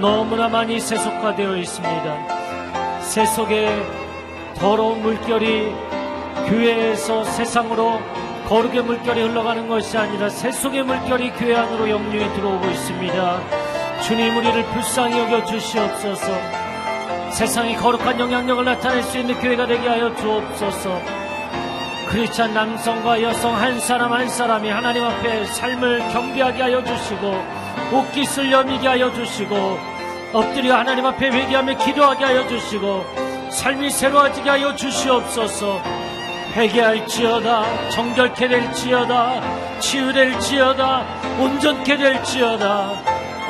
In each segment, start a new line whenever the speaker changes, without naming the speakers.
너무나 많이 세속화되어 있습니다. 세속의 더러운 물결이 교회에서 세상으로 거룩의 물결이 흘러가는 것이 아니라 세속의 물결이 교회 안으로 영류히 들어오고 있습니다. 주님 우리를 불쌍히 여겨 주시옵소서. 세상이 거룩한 영향력을 나타낼 수 있는 교회가 되게 하여 주옵소서. 크리스찬 남성과 여성 한 사람 한 사람이 하나님 앞에 삶을 경비하게 하여 주시고 옷깃을 여미게 하여 주시고 엎드려 하나님 앞에 회개하며 기도하게 하여 주시고 삶이 새로워지게 하여 주시옵소서. 회개할지어다 정결케 될지어다 치유될지어다 온전케 될지어다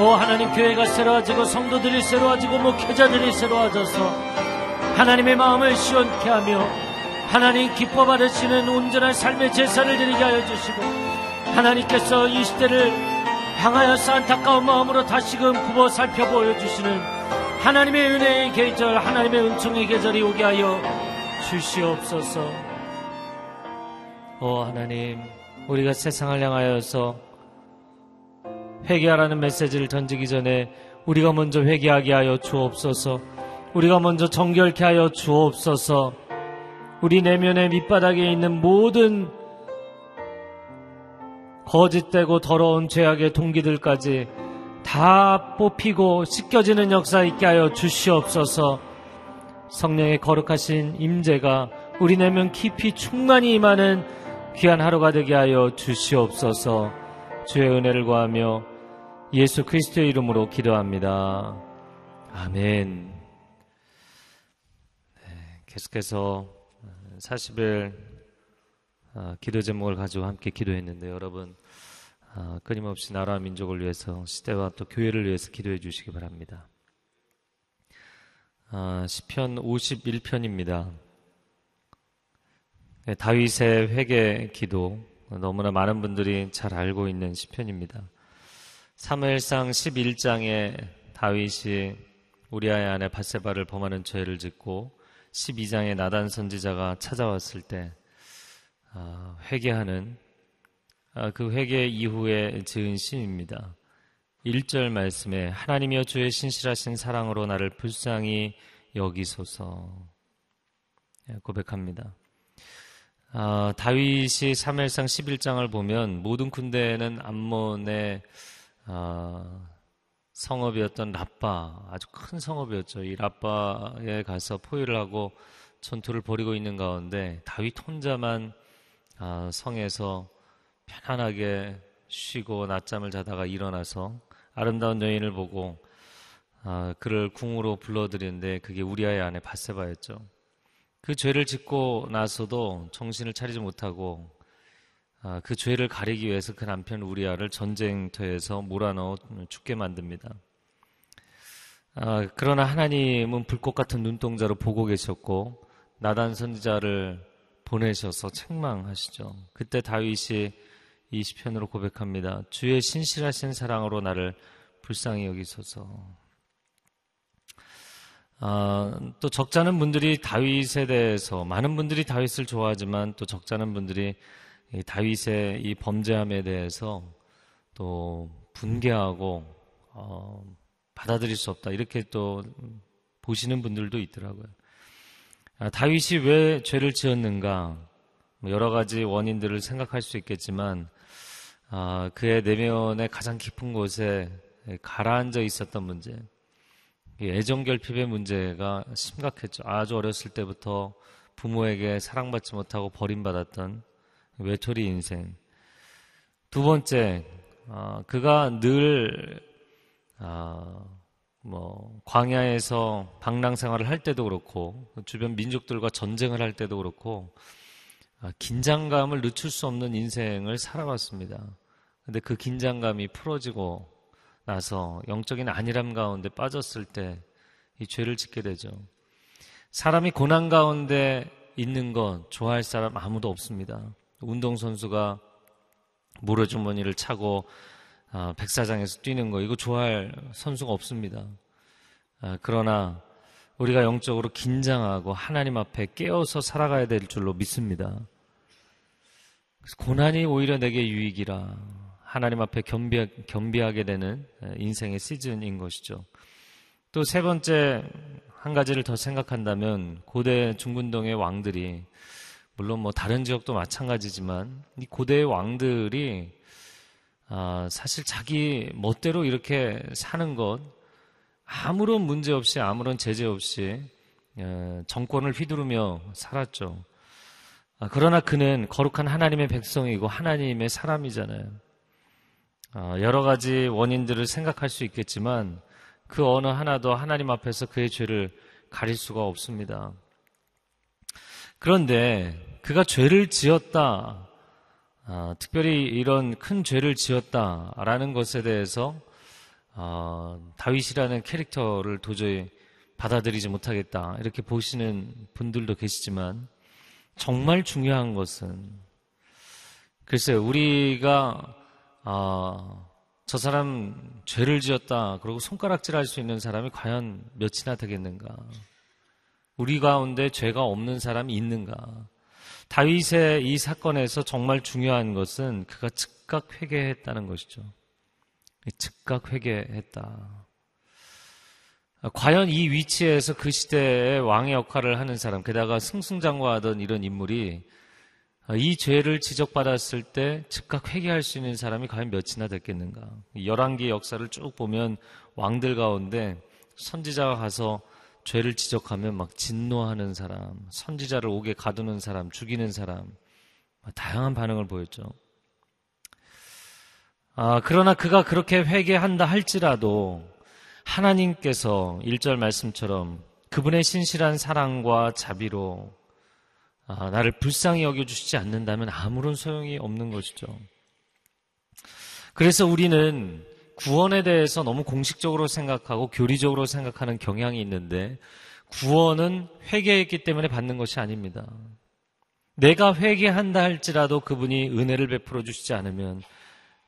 오 하나님 교회가 새로워지고 성도들이 새로워지고 목회자들이 새로워져서 하나님의 마음을 시원케 하며 하나님 기뻐 받으시는 온전한 삶의 제사를 드리게 하여 주시고 하나님께서 이 시대를 향하여서 안타까운 마음으로 다시금 굽어 살펴 보여 주시는 하나님의 은혜의 계절 하나님의 은총의 계절이 오게 하여 주시옵소서. 오 하나님, 우리가 세상을 향하여서 회개하라는 메시지를 던지기 전에 우리가 먼저 회개하게 하여 주옵소서. 우리가 먼저 정결케 하여 주옵소서. 우리 내면의 밑바닥에 있는 모든 거짓되고 더러운 죄악의 동기들까지 다 뽑히고 씻겨지는 역사 있게 하여 주시옵소서. 성령의 거룩하신 임재가 우리 내면 깊이 충만히 임하는 귀한 하루가 되게 하여 주시옵소서 주의 은혜를 구하며 예수 그리스도의 이름으로 기도합니다. 아멘. 네, 계속해서 40일 아, 기도 제목을 가지고 함께 기도했는데 여러분 아, 끊임없이 나라와 민족을 위해서 시대와 또 교회를 위해서 기도해 주시기 바랍니다. 아, 시편 51편입니다. 네, 다윗의 회개 기도 너무나 많은 분들이 잘 알고 있는 시편입니다. 사무엘상 11장에 다윗이 우리아의 아내 바세바를 범하는 죄를 짓고 12장에 나단 선지자가 찾아왔을 때 아, 회개하는 아, 그 회개 이후에 지은 시입니다. 1절 말씀에 하나님이여 주의 신실하신 사랑으로 나를 불쌍히 여기소서 예, 고백합니다. 어, 다윗이 3일상 11장을 보면 모든 군대는 암몬의 어, 성읍이었던 라빠 아주 큰 성읍이었죠. 이 라빠에 가서 포위를 하고 전투를 벌이고 있는 가운데 다윗 혼자만 어, 성에서 편안하게 쉬고 낮잠을 자다가 일어나서 아름다운 여인을 보고 어, 그를 궁으로 불러들이는데 그게 우리아의 아내 바세바였죠. 그 죄를 짓고 나서도 정신을 차리지 못하고 아, 그 죄를 가리기 위해서 그 남편 우리아를 전쟁터에서 몰아넣어 죽게 만듭니다. 아, 그러나 하나님은 불꽃 같은 눈동자로 보고 계셨고 나단 선지자를 보내셔서 책망하시죠. 그때 다윗이 이 시편으로 고백합니다. 주의 신실하신 사랑으로 나를 불쌍히 여기소서. 어, 또 적잖은 분들이 다윗에 대해서 많은 분들이 다윗을 좋아하지만 또 적잖은 분들이 이 다윗의 이 범죄함에 대해서 또 분개하고 어, 받아들일 수 없다 이렇게 또 보시는 분들도 있더라고요. 아, 다윗이 왜 죄를 지었는가 뭐 여러 가지 원인들을 생각할 수 있겠지만 아, 그의 내면의 가장 깊은 곳에 가라앉아 있었던 문제. 애정 결핍의 문제가 심각했죠. 아주 어렸을 때부터 부모에게 사랑받지 못하고 버림받았던 외톨이 인생. 두 번째, 어, 그가 늘 어, 뭐 광야에서 방랑 생활을 할 때도 그렇고 주변 민족들과 전쟁을 할 때도 그렇고 어, 긴장감을 늦출 수 없는 인생을 살아왔습니다. 근데 그 긴장감이 풀어지고 나서 영적인 안일함 가운데 빠졌을 때 이 죄를 짓게 되죠. 사람이 고난 가운데 있는 건 좋아할 사람 아무도 없습니다. 운동선수가 무릎주머니를 차고 아, 백사장에서 뛰는 거 이거 좋아할 선수가 없습니다. 아, 그러나 우리가 영적으로 긴장하고 하나님 앞에 깨어서 살아가야 될 줄로 믿습니다. 고난이 오히려 내게 유익이라 하나님 앞에 겸비, 겸비하게 되는 인생의 시즌인 것이죠. 또 세 번째 한 가지를 더 생각한다면 고대 중군동의 왕들이 물론 뭐 다른 지역도 마찬가지지만 이 고대의 왕들이 아, 사실 자기 멋대로 이렇게 사는 것 아무런 문제 없이 아무런 제재 없이 어, 정권을 휘두르며 살았죠. 아, 그러나 그는 거룩한 하나님의 백성이고 하나님의 사람이잖아요. 아, 여러 가지 원인들을 생각할 수 있겠지만 그 어느 하나도 하나님 앞에서 그의 죄를 가릴 수가 없습니다. 그런데 그가 죄를 지었다, 아, 특별히 이런 큰 죄를 지었다라는 것에 대해서 어, 다윗이라는 캐릭터를 도저히 받아들이지 못하겠다 이렇게 보시는 분들도 계시지만 정말 중요한 것은 글쎄요 우리가 어, 저 사람 죄를 지었다 그리고 손가락질할 수 있는 사람이 과연 몇이나 되겠는가? 우리 가운데 죄가 없는 사람이 있는가? 다윗의 이 사건에서 정말 중요한 것은 그가 즉각 회개했다는 것이죠. 즉각 회개했다. 과연 이 위치에서 그 시대의 왕의 역할을 하는 사람, 게다가 승승장구하던 이런 인물이 이 죄를 지적받았을 때 즉각 회개할 수 있는 사람이 과연 몇이나 됐겠는가? 열왕기 역사를 쭉 보면 왕들 가운데 선지자가 가서 죄를 지적하면 막 진노하는 사람, 선지자를 옥에 가두는 사람, 죽이는 사람, 다양한 반응을 보였죠. 아, 그러나 그가 그렇게 회개한다 할지라도 하나님께서 1절 말씀처럼 그분의 신실한 사랑과 자비로 아, 나를 불쌍히 여겨주시지 않는다면 아무런 소용이 없는 것이죠. 그래서 우리는 구원에 대해서 너무 공식적으로 생각하고 교리적으로 생각하는 경향이 있는데 구원은 회개했기 때문에 받는 것이 아닙니다. 내가 회개한다 할지라도 그분이 은혜를 베풀어 주시지 않으면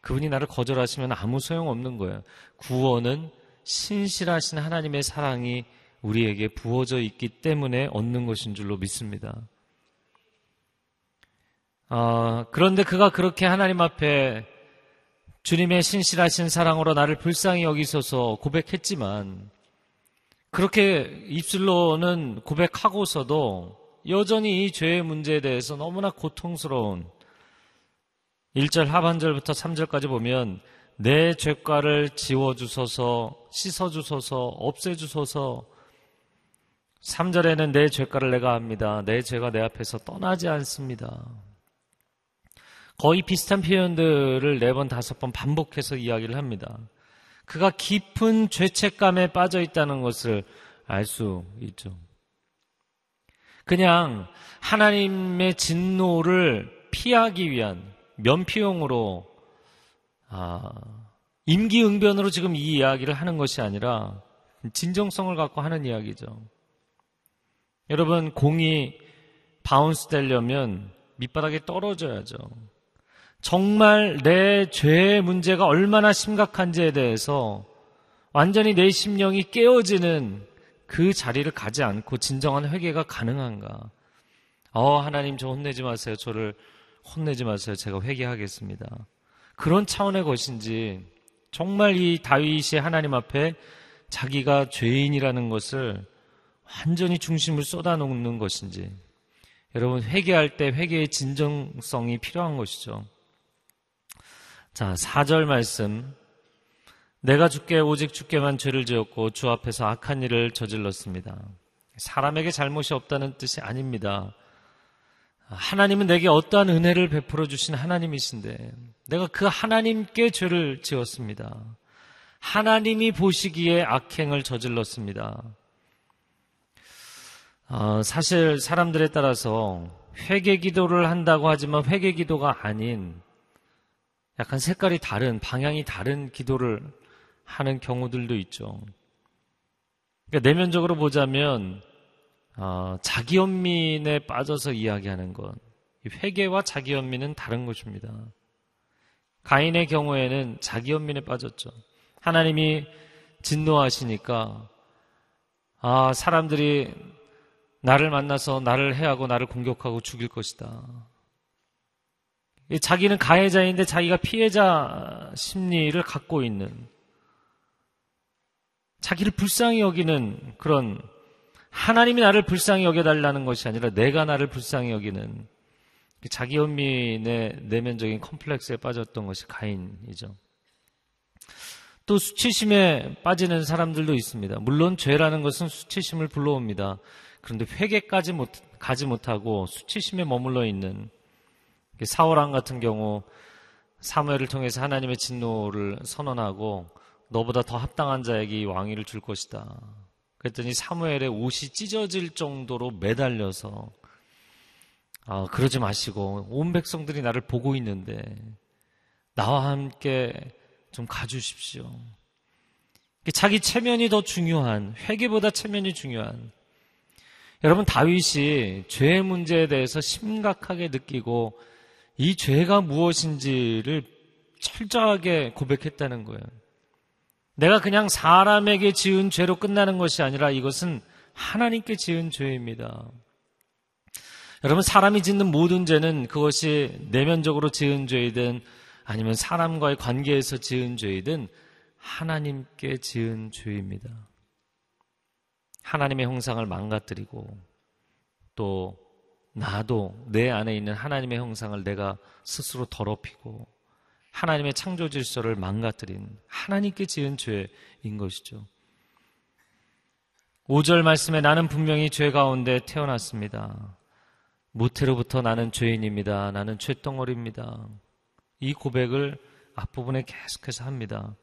그분이 나를 거절하시면 아무 소용없는 거예요. 구원은 신실하신 하나님의 사랑이 우리에게 부어져 있기 때문에 얻는 것인 줄로 믿습니다. 어, 그런데 그가 그렇게 하나님 앞에 주님의 신실하신 사랑으로 나를 불쌍히 여기소서 고백했지만 그렇게 입술로는 고백하고서도 여전히 이 죄의 문제에 대해서 너무나 고통스러운 1절 하반절부터 3절까지 보면 내 죄과를 지워주소서, 씻어주소서, 없애주소서. 3절에는 내 죄과를 내가 합니다. 내 죄가 내 앞에서 떠나지 않습니다. 거의 비슷한 표현들을 네 번, 다섯 번 반복해서 이야기를 합니다. 그가 깊은 죄책감에 빠져 있다는 것을 알 수 있죠. 그냥 하나님의 진노를 피하기 위한 면피용으로 아, 임기응변으로 지금 이 이야기를 하는 것이 아니라 진정성을 갖고 하는 이야기죠. 여러분 공이 바운스 되려면 밑바닥에 떨어져야죠. 정말 내 죄의 문제가 얼마나 심각한지에 대해서 완전히 내 심령이 깨어지는 그 자리를 가지 않고 진정한 회개가 가능한가? 어, 하나님 저 혼내지 마세요. 저를 혼내지 마세요. 제가 회개하겠습니다. 그런 차원의 것인지 정말 이 다윗이 하나님 앞에 자기가 죄인이라는 것을 완전히 중심을 쏟아놓는 것인지 여러분 회개할 때 회개의 진정성이 필요한 것이죠. 자, 4절 말씀. 내가 주께 오직 주께만 죄를 지었고 주 앞에서 악한 일을 저질렀습니다. 사람에게 잘못이 없다는 뜻이 아닙니다. 하나님은 내게 어떠한 은혜를 베풀어 주신 하나님이신데 내가 그 하나님께 죄를 지었습니다. 하나님이 보시기에 악행을 저질렀습니다. 어, 사실 사람들에 따라서 회개 기도를 한다고 하지만 회개 기도가 아닌 약간 색깔이 다른, 방향이 다른 기도를 하는 경우들도 있죠. 그러니까 내면적으로 보자면 어, 자기 연민에 빠져서 이야기하는 것, 회개와 자기 연민은 다른 것입니다. 가인의 경우에는 자기 연민에 빠졌죠. 하나님이 진노하시니까 아 사람들이 나를 만나서 나를 해하고 나를 공격하고 죽일 것이다. 자기는 가해자인데 자기가 피해자 심리를 갖고 있는 자기를 불쌍히 여기는 그런 하나님이 나를 불쌍히 여겨달라는 것이 아니라 내가 나를 불쌍히 여기는 자기 연민의 내면적인 컴플렉스에 빠졌던 것이 가인이죠. 또 수치심에 빠지는 사람들도 있습니다. 물론 죄라는 것은 수치심을 불러옵니다. 그런데 회개까지 못, 가지 못하고 수치심에 머물러 있는 사울왕 같은 경우 사무엘을 통해서 하나님의 진노를 선언하고 너보다 더 합당한 자에게 왕위를 줄 것이다. 그랬더니 사무엘의 옷이 찢어질 정도로 매달려서 아, 그러지 마시고 온 백성들이 나를 보고 있는데 나와 함께 좀 가주십시오. 자기 체면이 더 중요한 회개보다 체면이 중요한 여러분 다윗이 죄의 문제에 대해서 심각하게 느끼고 이 죄가 무엇인지를 철저하게 고백했다는 거예요. 내가 그냥 사람에게 지은 죄로 끝나는 것이 아니라 이것은 하나님께 지은 죄입니다. 여러분, 사람이 짓는 모든 죄는 그것이 내면적으로 지은 죄이든 아니면 사람과의 관계에서 지은 죄이든 하나님께 지은 죄입니다. 하나님의 형상을 망가뜨리고 또 나도 내 안에 있는 하나님의 형상을 내가 스스로 더럽히고 하나님의 창조 질서를 망가뜨린 하나님께 지은 죄인 것이죠. 5절 말씀에 나는 분명히 죄 가운데 태어났습니다. 모태로부터 나는 죄인입니다. 나는 죄덩어리입니다. 이 고백을 앞부분에 계속해서 합니다.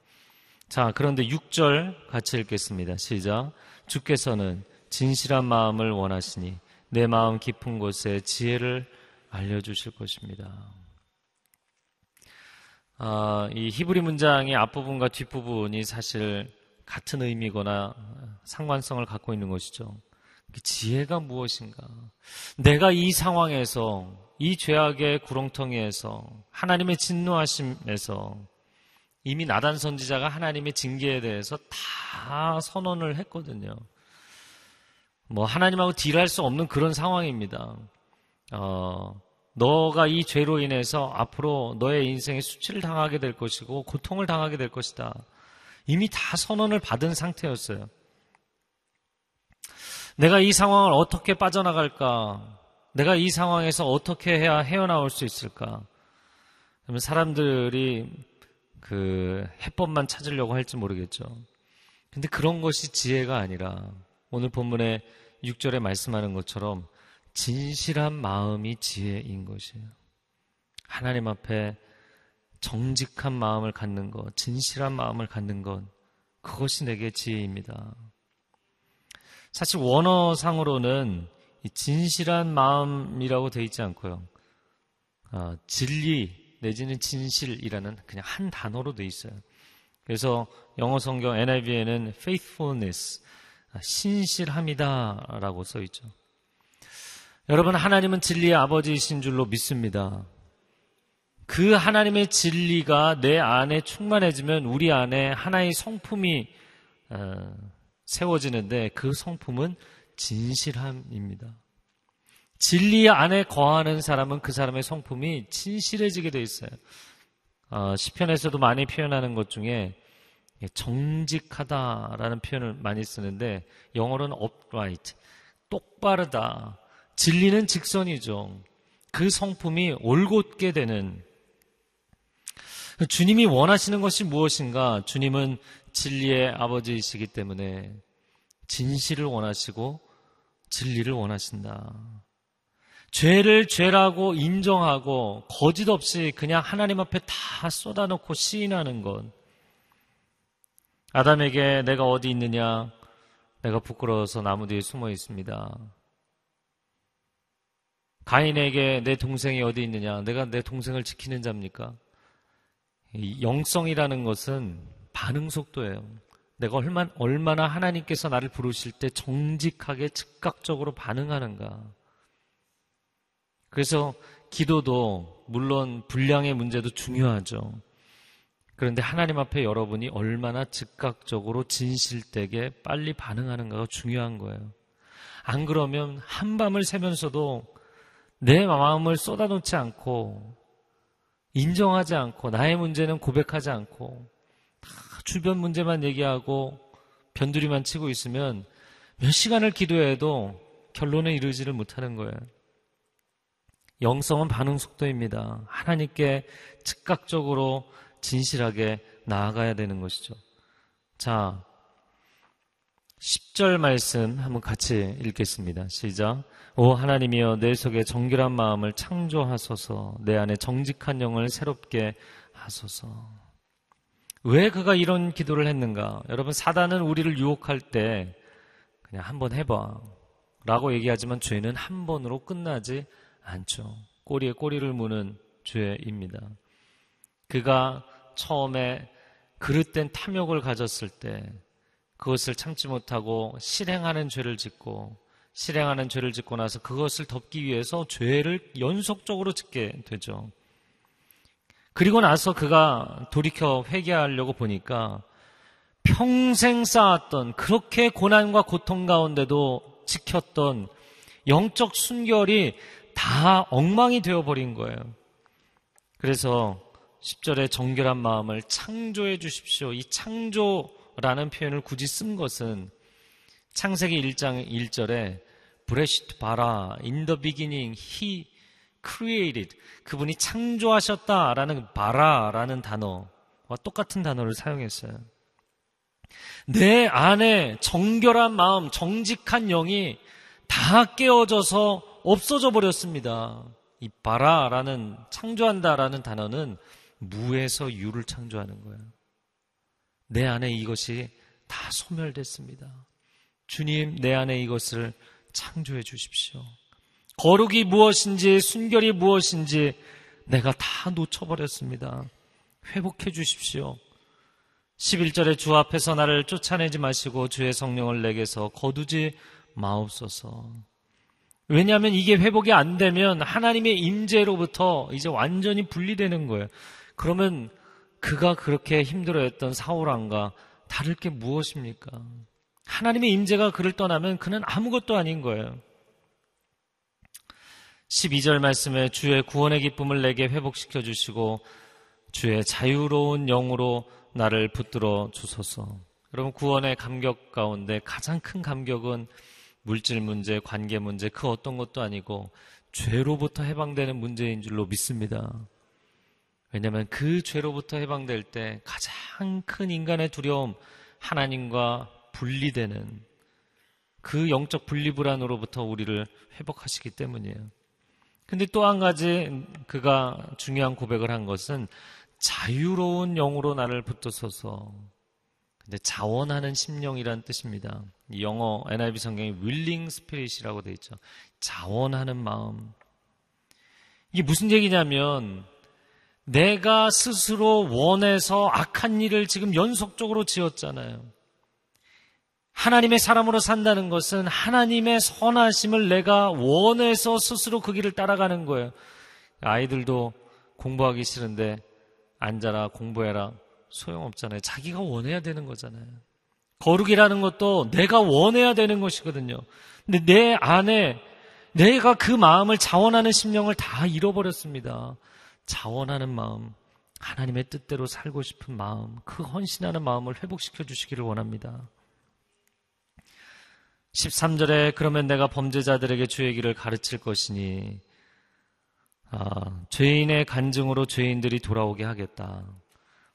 자, 그런데 6절 같이 읽겠습니다. 시작. 주께서는 진실한 마음을 원하시니 내 마음 깊은 곳에 지혜를 알려주실 것입니다. 아, 이 히브리 문장의 앞부분과 뒷부분이 사실 같은 의미거나 상관성을 갖고 있는 것이죠. 그 지혜가 무엇인가? 내가 이 상황에서 이 죄악의 구렁텅이에서 하나님의 진노하심에서 이미 나단 선지자가 하나님의 징계에 대해서 다 선언을 했거든요. 뭐 하나님하고 딜할 수 없는 그런 상황입니다. 어, 너가 이 죄로 인해서 앞으로 너의 인생에 수치를 당하게 될 것이고 고통을 당하게 될 것이다. 이미 다 선언을 받은 상태였어요. 내가 이 상황을 어떻게 빠져나갈까? 내가 이 상황에서 어떻게 해야 헤어나올 수 있을까? 그러면 사람들이 그 해법만 찾으려고 할지 모르겠죠. 근데 그런 것이 지혜가 아니라 오늘 본문에 6절에 말씀하는 것처럼 진실한 마음이 지혜인 것이에요. 하나님 앞에 정직한 마음을 갖는 것, 진실한 마음을 갖는 것, 그것이 내게 지혜입니다. 사실 원어상으로는 진실한 마음이라고 되어 있지 않고요. 아, 진리 내지는 진실이라는 그냥 한 단어로 되어 있어요. 그래서 영어 성경 NIV에는 faithfulness, 신실함이다라고 써 있죠. 여러분, 하나님은 진리의 아버지이신 줄로 믿습니다. 그 하나님의 진리가 내 안에 충만해지면 우리 안에 하나의 성품이 어, 세워지는데 그 성품은 진실함입니다. 진리 안에 거하는 사람은 그 사람의 성품이 진실해지게 돼 있어요. 어, 시편에서도 많이 표현하는 것 중에 정직하다라는 표현을 많이 쓰는데 영어로는 upright, 똑바르다. 진리는 직선이죠. 그 성품이 올곧게 되는 주님이 원하시는 것이 무엇인가? 주님은 진리의 아버지이시기 때문에 진실을 원하시고 진리를 원하신다. 죄를 죄라고 인정하고 거짓 없이 그냥 하나님 앞에 다 쏟아놓고 시인하는 것. 아담에게 내가 어디 있느냐? 내가 부끄러워서 나무 뒤에 숨어 있습니다. 가인에게 내 동생이 어디 있느냐? 내가 내 동생을 지키는 자입니까? 영성이라는 것은 반응 속도예요. 내가 얼마나 하나님께서 나를 부르실 때 정직하게 즉각적으로 반응하는가. 그래서 기도도 물론 분량의 문제도 중요하죠. 그런데 하나님 앞에 여러분이 얼마나 즉각적으로 진실되게 빨리 반응하는가가 중요한 거예요. 안 그러면 한밤을 새면서도 내 마음을 쏟아놓지 않고 인정하지 않고 나의 문제는 고백하지 않고 주변 문제만 얘기하고 변두리만 치고 있으면 몇 시간을 기도해도 결론에 이르지를 못하는 거예요. 영성은 반응 속도입니다. 하나님께 즉각적으로 진실하게 나아가야 되는 것이죠. 자, 10절 말씀 한번 같이 읽겠습니다. 시작. 오 하나님이여 내 속에 정결한 마음을 창조하소서 내 안에 정직한 영을 새롭게 하소서. 왜 그가 이런 기도를 했는가? 여러분 사단은 우리를 유혹할 때 그냥 한번 해봐 라고 얘기하지만 죄는 한 번으로 끝나지 않죠. 꼬리에 꼬리를 무는 죄입니다. 그가 처음에 그릇된 탐욕을 가졌을 때 그것을 참지 못하고 실행하는 죄를 짓고 실행하는 죄를 짓고 나서 그것을 덮기 위해서 죄를 연속적으로 짓게 되죠. 그리고 나서 그가 돌이켜 회개하려고 보니까 평생 쌓았던 그렇게 고난과 고통 가운데도 지켰던 영적 순결이 다 엉망이 되어버린 거예요. 그래서 10절에 정결한 마음을 창조해 주십시오. 이 창조라는 표현을 굳이 쓴 것은 창세기 1장 1절에 브레시트 바라 in the beginning he created 그분이 창조하셨다라는 바라라는 단어와 똑같은 단어를 사용했어요. 내 안에 정결한 마음, 정직한 영이 다 깨어져서 없어져 버렸습니다. 이 바라라는 창조한다라는 단어는 무에서 유를 창조하는 거예요. 내 안에 이것이 다 소멸됐습니다. 주님, 내 안에 이것을 창조해 주십시오. 거룩이 무엇인지, 순결이 무엇인지 내가 다 놓쳐버렸습니다. 회복해 주십시오. 11절에 주 앞에서 나를 쫓아내지 마시고 주의 성령을 내게서 거두지 마옵소서. 왜냐하면 이게 회복이 안 되면 하나님의 임재로부터 이제 완전히 분리되는 거예요. 그러면 그가 그렇게 힘들어했던 사울왕과 다를 게 무엇입니까? 하나님의 임재가 그를 떠나면 그는 아무것도 아닌 거예요. 12절 말씀에 주의 구원의 기쁨을 내게 회복시켜 주시고 주의 자유로운 영으로 나를 붙들어 주소서. 여러분 구원의 감격 가운데 가장 큰 감격은 물질 문제, 관계 문제 그 어떤 것도 아니고 죄로부터 해방되는 문제인 줄로 믿습니다. 왜냐하면 그 죄로부터 해방될 때 가장 큰 인간의 두려움 하나님과 분리되는 그 영적 분리불안으로부터 우리를 회복하시기 때문이에요. 근데 또 한 가지 그가 중요한 고백을 한 것은 자유로운 영으로 나를 붙들어서 근데 자원하는 심령이란 뜻입니다. 영어 NIV 성경에 willing spirit이라고 되어 있죠. 자원하는 마음. 이게 무슨 얘기냐면 내가 스스로 원해서 악한 일을 지금 연속적으로 지었잖아요. 하나님의 사람으로 산다는 것은 하나님의 선하심을 내가 원해서 스스로 그 길을 따라가는 거예요. 아이들도 공부하기 싫은데 앉아라 공부해라 소용없잖아요. 자기가 원해야 되는 거잖아요. 거룩이라는 것도 내가 원해야 되는 것이거든요. 근데 내 안에 내가 그 마음을 자원하는 심령을 다 잃어버렸습니다. 자원하는 마음, 하나님의 뜻대로 살고 싶은 마음, 그 헌신하는 마음을 회복시켜 주시기를 원합니다. 13절에 그러면 내가 범죄자들에게 주의 길을 가르칠 것이니 아, 죄인의 간증으로 죄인들이 돌아오게 하겠다.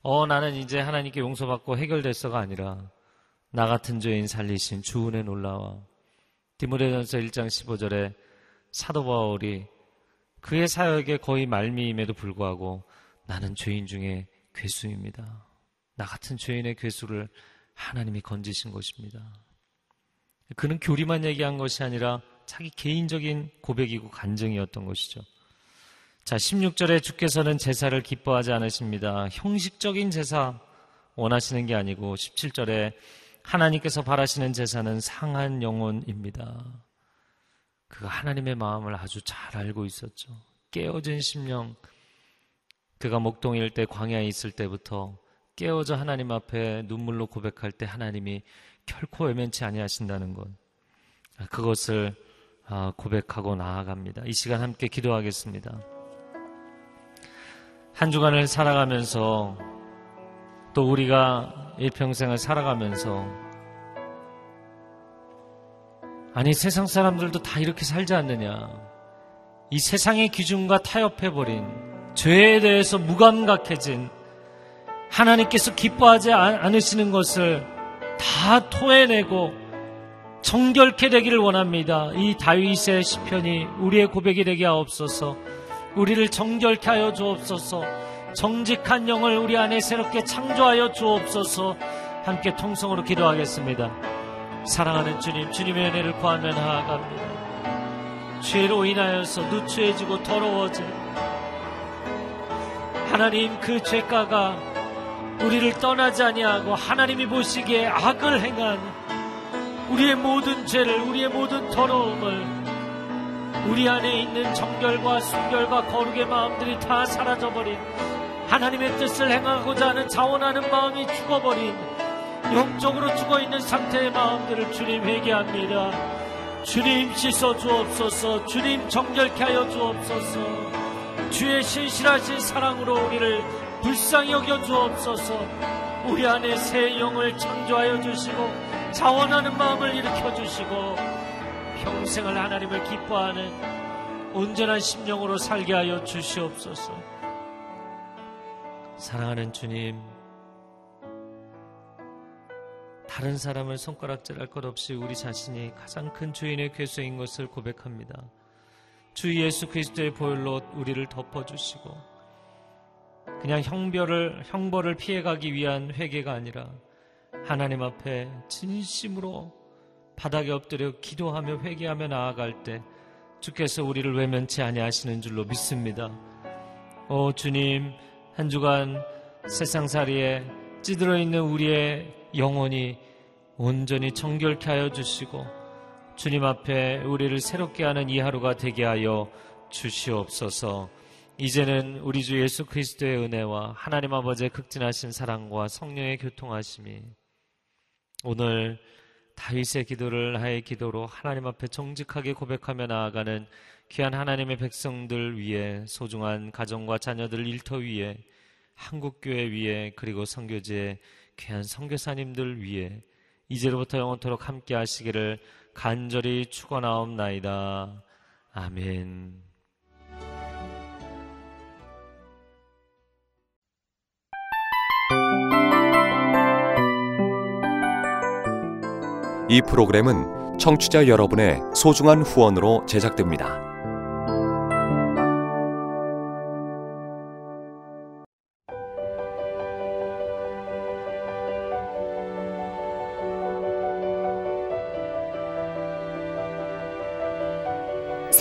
어, 나는 이제 하나님께 용서받고 해결됐어가 아니라 나 같은 죄인 살리신 주은혜 놀라와 디모데전서 1장 15절에 사도 바울이 그의 사역에 거의 말미임에도 불구하고 나는 죄인 중에 괴수입니다. 나 같은 죄인의 괴수를 하나님이 건지신 것입니다. 그는 교리만 얘기한 것이 아니라 자기 개인적인 고백이고 간증이었던 것이죠. 자, 16절에 주께서는 제사를 기뻐하지 않으십니다. 형식적인 제사 원하시는 게 아니고 17절에 하나님께서 바라시는 제사는 상한 영혼입니다. 그가 하나님의 마음을 아주 잘 알고 있었죠. 깨어진 심령. 그가 목동일 때 광야에 있을 때부터 깨어져 하나님 앞에 눈물로 고백할 때 하나님이 결코 외면치 아니하신다는 것. 그것을 아, 고백하고 나아갑니다. 이 시간 함께 기도하겠습니다. 한 주간을 살아가면서 또 우리가 일평생을 살아가면서 아니, 세상 사람들도 다 이렇게 살지 않느냐. 이 세상의 기준과 타협해버린 죄에 대해서 무감각해진 하나님께서 기뻐하지 않으시는 것을 다 토해내고 정결케 되기를 원합니다. 이 다윗의 시편이 우리의 고백이 되게 하옵소서. 우리를 정결케 하여 주옵소서. 정직한 영을 우리 안에 새롭게 창조하여 주옵소서. 함께 통성으로 기도하겠습니다. 사랑하는 주님, 주님의 은혜를 구하며 나아갑니다. 죄로 인하여서 누추해지고 더러워진 하나님 그 죄가가 우리를 떠나지 아니하고 하나님이 보시기에 악을 행한 우리의 모든 죄를 우리의 모든 더러움을 우리 안에 있는 정결과 순결과 거룩의 마음들이 다 사라져버린 하나님의 뜻을 행하고자 하는 자원하는 마음이 죽어버린 영적으로 죽어있는 상태의 마음들을 주님 회개합니다. 주님 씻어 주옵소서. 주님 정결케 하여 주옵소서. 주의 신실하신 사랑으로 우리를 불쌍히 여겨 주옵소서. 우리 안에 새 영을 창조하여 주시고 자원하는 마음을 일으켜 주시고 평생을 하나님을 기뻐하는 온전한 심령으로 살게 하여 주시옵소서. 사랑하는 주님 다른 사람을 손가락질할 것 없이 우리 자신이 가장 큰 주인의 괴수인 것을 고백합니다. 주 예수 그리스도의 보혈로 우리를 덮어주시고 그냥 형벌을 형벌을 피해가기 위한 회개가 아니라 하나님 앞에 진심으로 바닥에 엎드려 기도하며 회개하며 나아갈 때 주께서 우리를 외면치 아니하시는 줄로 믿습니다. 오 주님 한 주간 세상살이에 찌들어 있는 우리의 영혼이 온전히 정결케 하여 주시고 주님 앞에 우리를 새롭게 하는 이 하루가 되게 하여 주시옵소서. 이제는 우리 주 예수 그리스도의 은혜와 하나님 아버지의 극진하신 사랑과 성령의 교통하심이 오늘 다윗의 기도를 하의 기도로 하나님 앞에 정직하게 고백하며 나아가는 귀한 하나님의 백성들 위해 소중한 가정과 자녀들 일터 위에 한국교회 위에 그리고 성교지의 귀한 성교사님들 위해 이제로부터 영원토록 함께 하시기를 간절히 축원하옵나이다. 아멘.
이 프로그램은 청취자 여러분의 소중한 후원으로 제작됩니다.